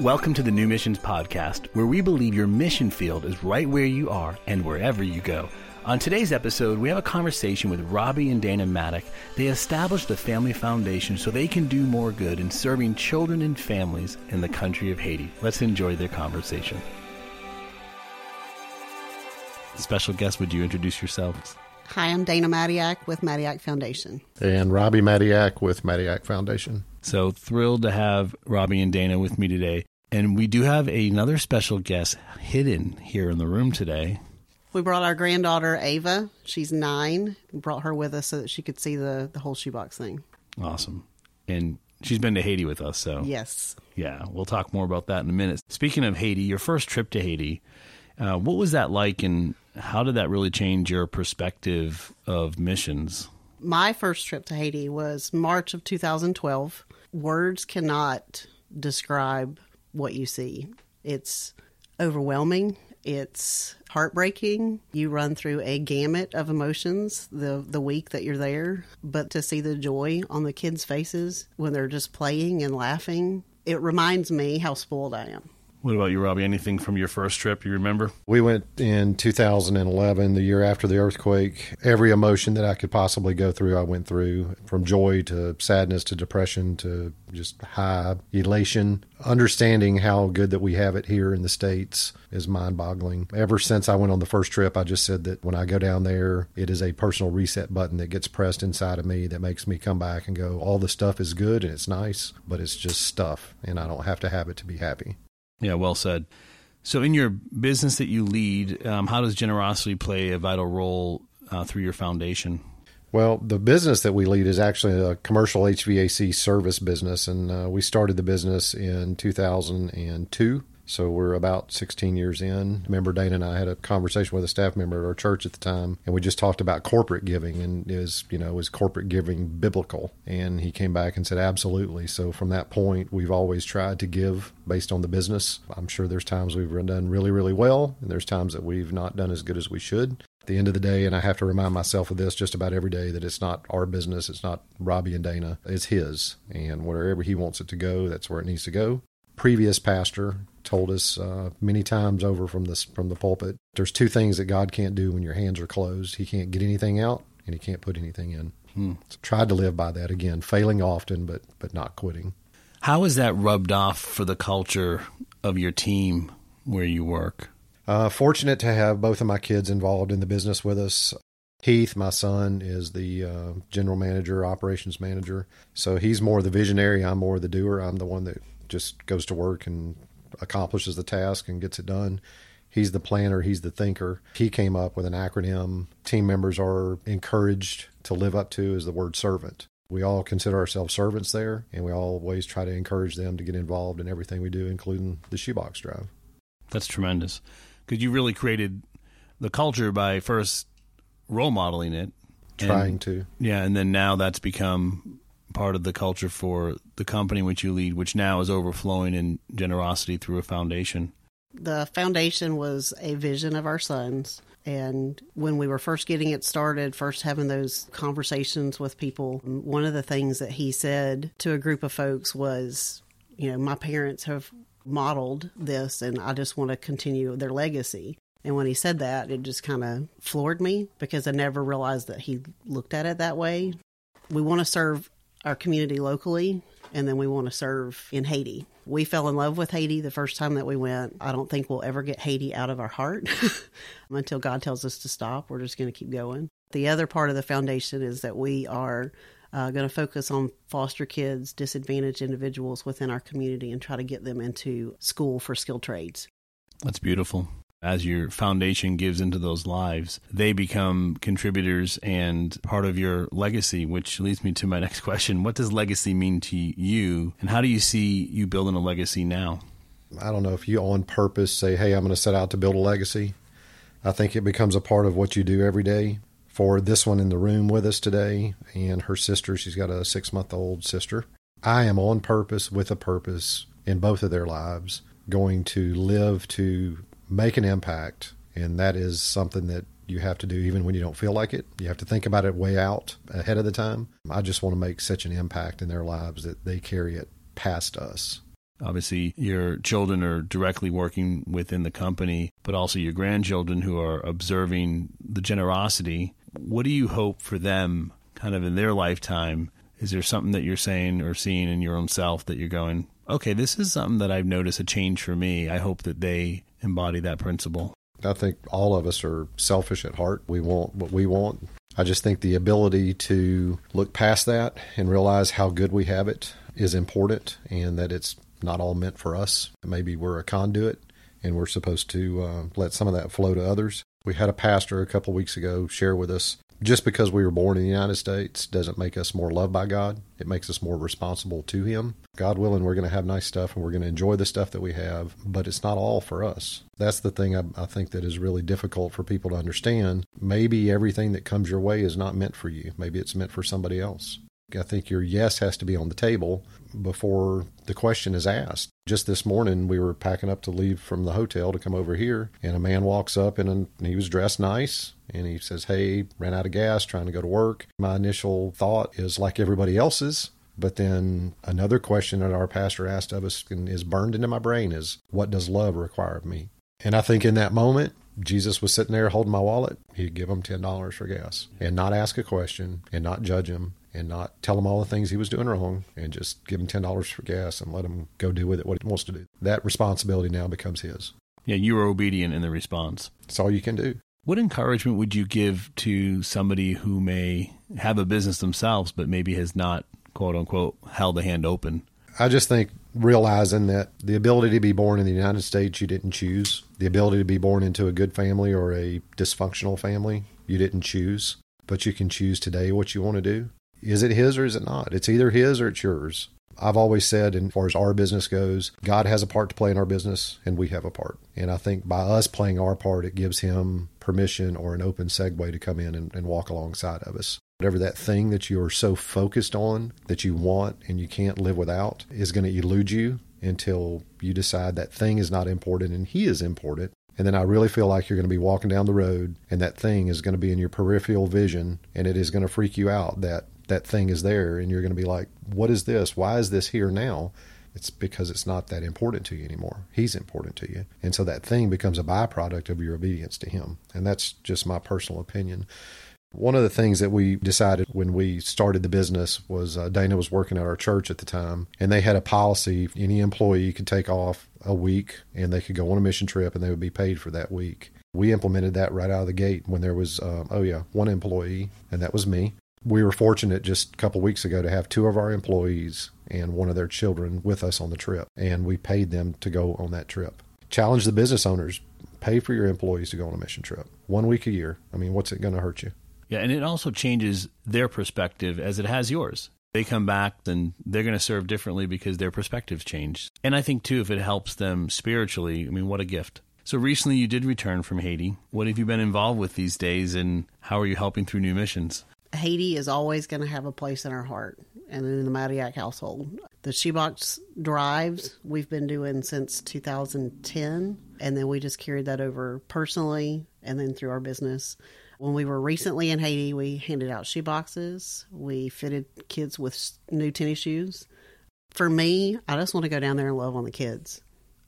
Welcome to the New Missions Podcast, where we believe your mission field is right where you are and wherever you go. On today's episode, we have a conversation with Robbie and Dana Maddock. They established the Family Foundation so they can do more good in serving children and families in the country of Haiti. Let's enjoy their conversation. Special guest, would you introduce yourselves? Hi, I'm Dana Madiak with Madiak Foundation. And Robbie Madiak with Madiak Foundation. So thrilled to have Robbie and Dana with me today. And we do have another special guest hidden here in the room today. We brought our granddaughter Ava. She's nine. We brought her with us so that she could see the, the whole shoebox thing. Awesome. And she's been to Haiti with us, so Yes. yeah, we'll talk more about that in a minute. Speaking of Haiti, your first trip to Haiti, uh, what was that like, and how did that really change your perspective of missions? My first trip to Haiti was March of 2012. Words cannot describe what you see. It's overwhelming. It's heartbreaking. You run through a gamut of emotions the the week that you're there, but to see the joy on the kids' faces when they're just playing and laughing, it reminds me how spoiled I am. What about you, Robbie? Anything from your first trip you remember? We went in 2011, the year after the earthquake. Every emotion that I could possibly go through, I went through from joy to sadness to depression to just high elation. Understanding how good that we have it here in the States is mind boggling. Ever since I went on the first trip, I just said that when I go down there, it is a personal reset button that gets pressed inside of me that makes me come back and go, all the stuff is good and it's nice, but it's just stuff, and I don't have to have it to be happy. Yeah, well said. So, in your business that you lead, um, how does generosity play a vital role uh, through your foundation? Well, the business that we lead is actually a commercial HVAC service business, and uh, we started the business in 2002. So we're about 16 years in. Remember, Dana and I had a conversation with a staff member at our church at the time, and we just talked about corporate giving and is you know is corporate giving biblical? And he came back and said absolutely. So from that point, we've always tried to give based on the business. I'm sure there's times we've done really really well, and there's times that we've not done as good as we should at the end of the day, and I have to remind myself of this just about every day that it's not our business, it's not Robbie and Dana, it's his. And wherever he wants it to go, that's where it needs to go. Previous pastor told us uh, many times over from this from the pulpit, there's two things that God can't do when your hands are closed. He can't get anything out, and he can't put anything in. Hmm. So tried to live by that again, failing often, but but not quitting. How is that rubbed off for the culture of your team where you work? Uh, fortunate to have both of my kids involved in the business with us. Heath, my son, is the uh, general manager, operations manager. So he's more the visionary. I'm more the doer. I'm the one that just goes to work and accomplishes the task and gets it done. He's the planner, he's the thinker. He came up with an acronym team members are encouraged to live up to is the word servant. We all consider ourselves servants there, and we always try to encourage them to get involved in everything we do, including the shoebox drive. That's tremendous because you really created the culture by first role modeling it, Trying and, to. yeah, and then now that's become part of the culture for the company which you lead, which now is overflowing in generosity through a foundation. The foundation was a vision of our sons. And when we were first getting it started, first having those conversations with people, one of the things that he said to a group of folks was, you know, my parents have modeled this and I just want to continue their legacy. And when he said that, it just kind of floored me because I never realized that he looked at it that way. We want to serve our community locally and then we want to serve in Haiti. We fell in love with Haiti the first time that we went. I don't think we'll ever get Haiti out of our heart until God tells us to stop. We're just going to keep going. The other part of the foundation is that we are uh, going to focus on foster kids, disadvantaged individuals within our community, and try to get them into school for skilled trades. That's beautiful. As your foundation gives into those lives, they become contributors and part of your legacy, which leads me to my next question. What does legacy mean to you, and how do you see you building a legacy now? I don't know if you on purpose say, hey, I'm going to set out to build a legacy. I think it becomes a part of what you do every day. For this one in the room with us today and her sister, she's got a six month old sister. I am on purpose with a purpose in both of their lives going to live to make an impact. And that is something that you have to do even when you don't feel like it. You have to think about it way out ahead of the time. I just want to make such an impact in their lives that they carry it past us. Obviously, your children are directly working within the company, but also your grandchildren who are observing the generosity. What do you hope for them kind of in their lifetime? Is there something that you're saying or seeing in your own self that you're going, okay, this is something that I've noticed a change for me? I hope that they embody that principle. I think all of us are selfish at heart. We want what we want. I just think the ability to look past that and realize how good we have it is important and that it's not all meant for us. Maybe we're a conduit and we're supposed to uh, let some of that flow to others. We had a pastor a couple weeks ago share with us just because we were born in the United States doesn't make us more loved by God. It makes us more responsible to Him. God willing, we're going to have nice stuff and we're going to enjoy the stuff that we have, but it's not all for us. That's the thing I, I, think that is really difficult for people to understand. Maybe everything that comes your way is not meant for you. Maybe it's meant for somebody else. I think your yes has to be on the table before the question is asked. Just this morning, we were packing up to leave from the hotel to come over here, and a man walks up and, he was dressed nice. And he says, Hey, ran out of gas, trying to go to work. My initial thought is like everybody else's. But then another question that our pastor asked of us and is burned into my brain is, What does love require of me? And I think in that moment, Jesus was sitting there holding my wallet. He'd give him $10 for gas and not ask a question and not judge him and not tell him all the things he was doing wrong and just give him $10 for gas and let him go do with it what he wants to do. That responsibility now becomes his. Yeah, you were obedient in the response. That's all you can do. What encouragement would you give to somebody who may have a business themselves, but maybe has not, quote unquote, held a hand open? I just think realizing that the ability to be born in the United States you didn't choose, the ability to be born into a good family or a dysfunctional family you didn't choose, but you can choose today what you want to do. Is it his or is it not? It's either his or it's yours. I've always said, as far as our business goes, God has a part to play in our business, and we have a part. And I think by us playing our part, it gives him permission or an open segue to come in and, and walk alongside of us. Whatever that thing that you are so focused on that you want and you can't live without is going to elude you until you decide that thing is not important and he is important. And then I really feel like you're going to be walking down the road and that thing is going to be in your peripheral vision and it is going to freak you out that that thing is there and you're going to be like, what is this? Why is this here now? It's because it's not that important to you anymore. He's important to you. And so that thing becomes a byproduct of your obedience to him. And that's just my personal opinion. One of the things that we decided when we started the business was uh, Dana was working at our church at the time, and they had a policy any employee could take off a week and they could go on a mission trip and they would be paid for that week. We implemented that right out of the gate when there was, um, oh yeah, one employee, and that was me we were fortunate just a couple weeks ago to have two of our employees and one of their children with us on the trip, and we paid them to go on that trip. Challenge the business owners pay for your employees to go on a mission trip one week a year. I mean, what's it going to hurt you? Yeah, and it also changes their perspective as it has yours. They come back and they're going to serve differently because their perspectives change. And I think, too, if it helps them spiritually, I mean, what a gift. So recently you did return from Haiti. What have you been involved with these days and how are you helping through new missions? Haiti is always going to have a place in our heart and in the Madiak household. The shoebox drives we've been doing since 2010, and then we just carried that over personally and then through our business. When we were recently in Haiti, we handed out shoeboxes. We fitted kids with new tennis shoes. For me, I just want to go down there and love on the kids.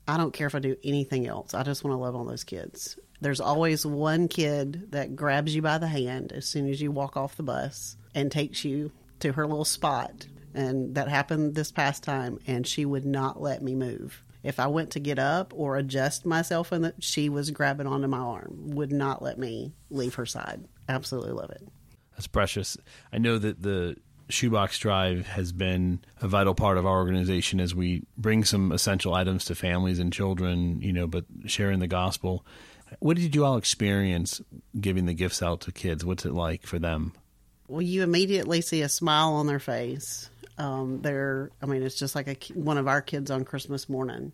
I don't care if I do anything else. I just want to love on those kids. There's always one kid that grabs you by the hand as soon as you walk off the bus and takes you to her little spot. And that happened this past time, and she would not let me move. If I went to get up or adjust myself, and she was grabbing onto my arm, would not let me leave her side. Absolutely love it. That's precious. I know that the Shoebox Drive has been a vital part of our organization as we bring some essential items to families and children, you know, but sharing the gospel. What did you all experience giving the gifts out to kids? What's it like for them? Well, you immediately see a smile on their face. Um, they're, I mean, it's just like a, one of our kids on Christmas morning.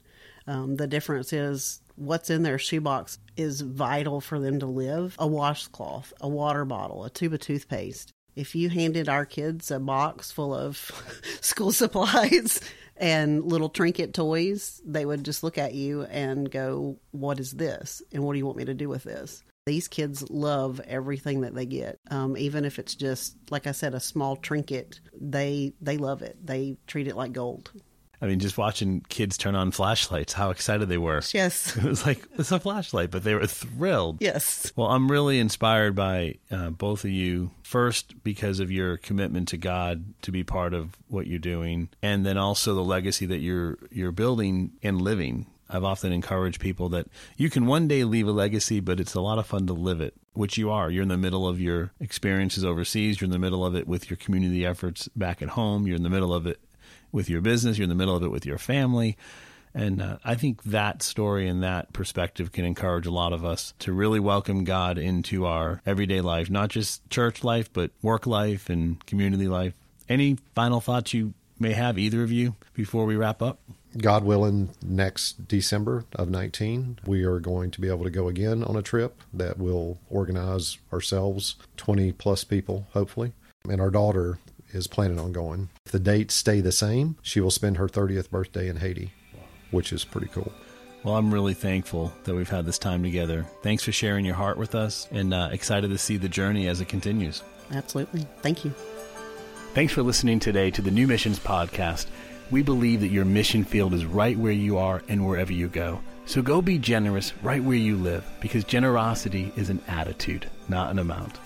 Um, the difference is what's in their shoebox is vital for them to live a washcloth, a water bottle, a tube of toothpaste. If you handed our kids a box full of school supplies, and little trinket toys, they would just look at you and go, What is this? And what do you want me to do with this? These kids love everything that they get, um, even if it's just, like I said, a small trinket. They they love it. They treat it like gold. I mean, just watching kids turn on flashlights, how excited they were. Yes. It was like, it's a flashlight, but they were thrilled. Yes. Well, I'm really inspired by uh, both of you. First, because of your commitment to God to be part of what you're doing, and then also the legacy that you're you're building and living. I've often encouraged people that you can one day leave a legacy, but it's a lot of fun to live it, which you are. You're in the middle of your experiences overseas. You're in the middle of it with your community efforts back at home. You're in the middle of it with your business. You're in the middle of it with your family. And uh, I think that story and that perspective can encourage a lot of us to really welcome God into our everyday life, not just church life, but work life and community life. Any final thoughts you may have, either of you, before we wrap up? God willing, next December of 19, we are going to be able to go again on a trip that will organize ourselves, 20 plus people, hopefully. And our daughter is planning on going. If the dates stay the same, she will spend her 30th birthday in Haiti, which is pretty cool. Well, I'm really thankful that we've had this time together. Thanks for sharing your heart with us and uh, excited to see the journey as it continues. Absolutely. Thank you. Thanks for listening today to the New Missions Podcast. We believe that your mission field is right where you are and wherever you go. So go be generous right where you live because generosity is an attitude, not an amount.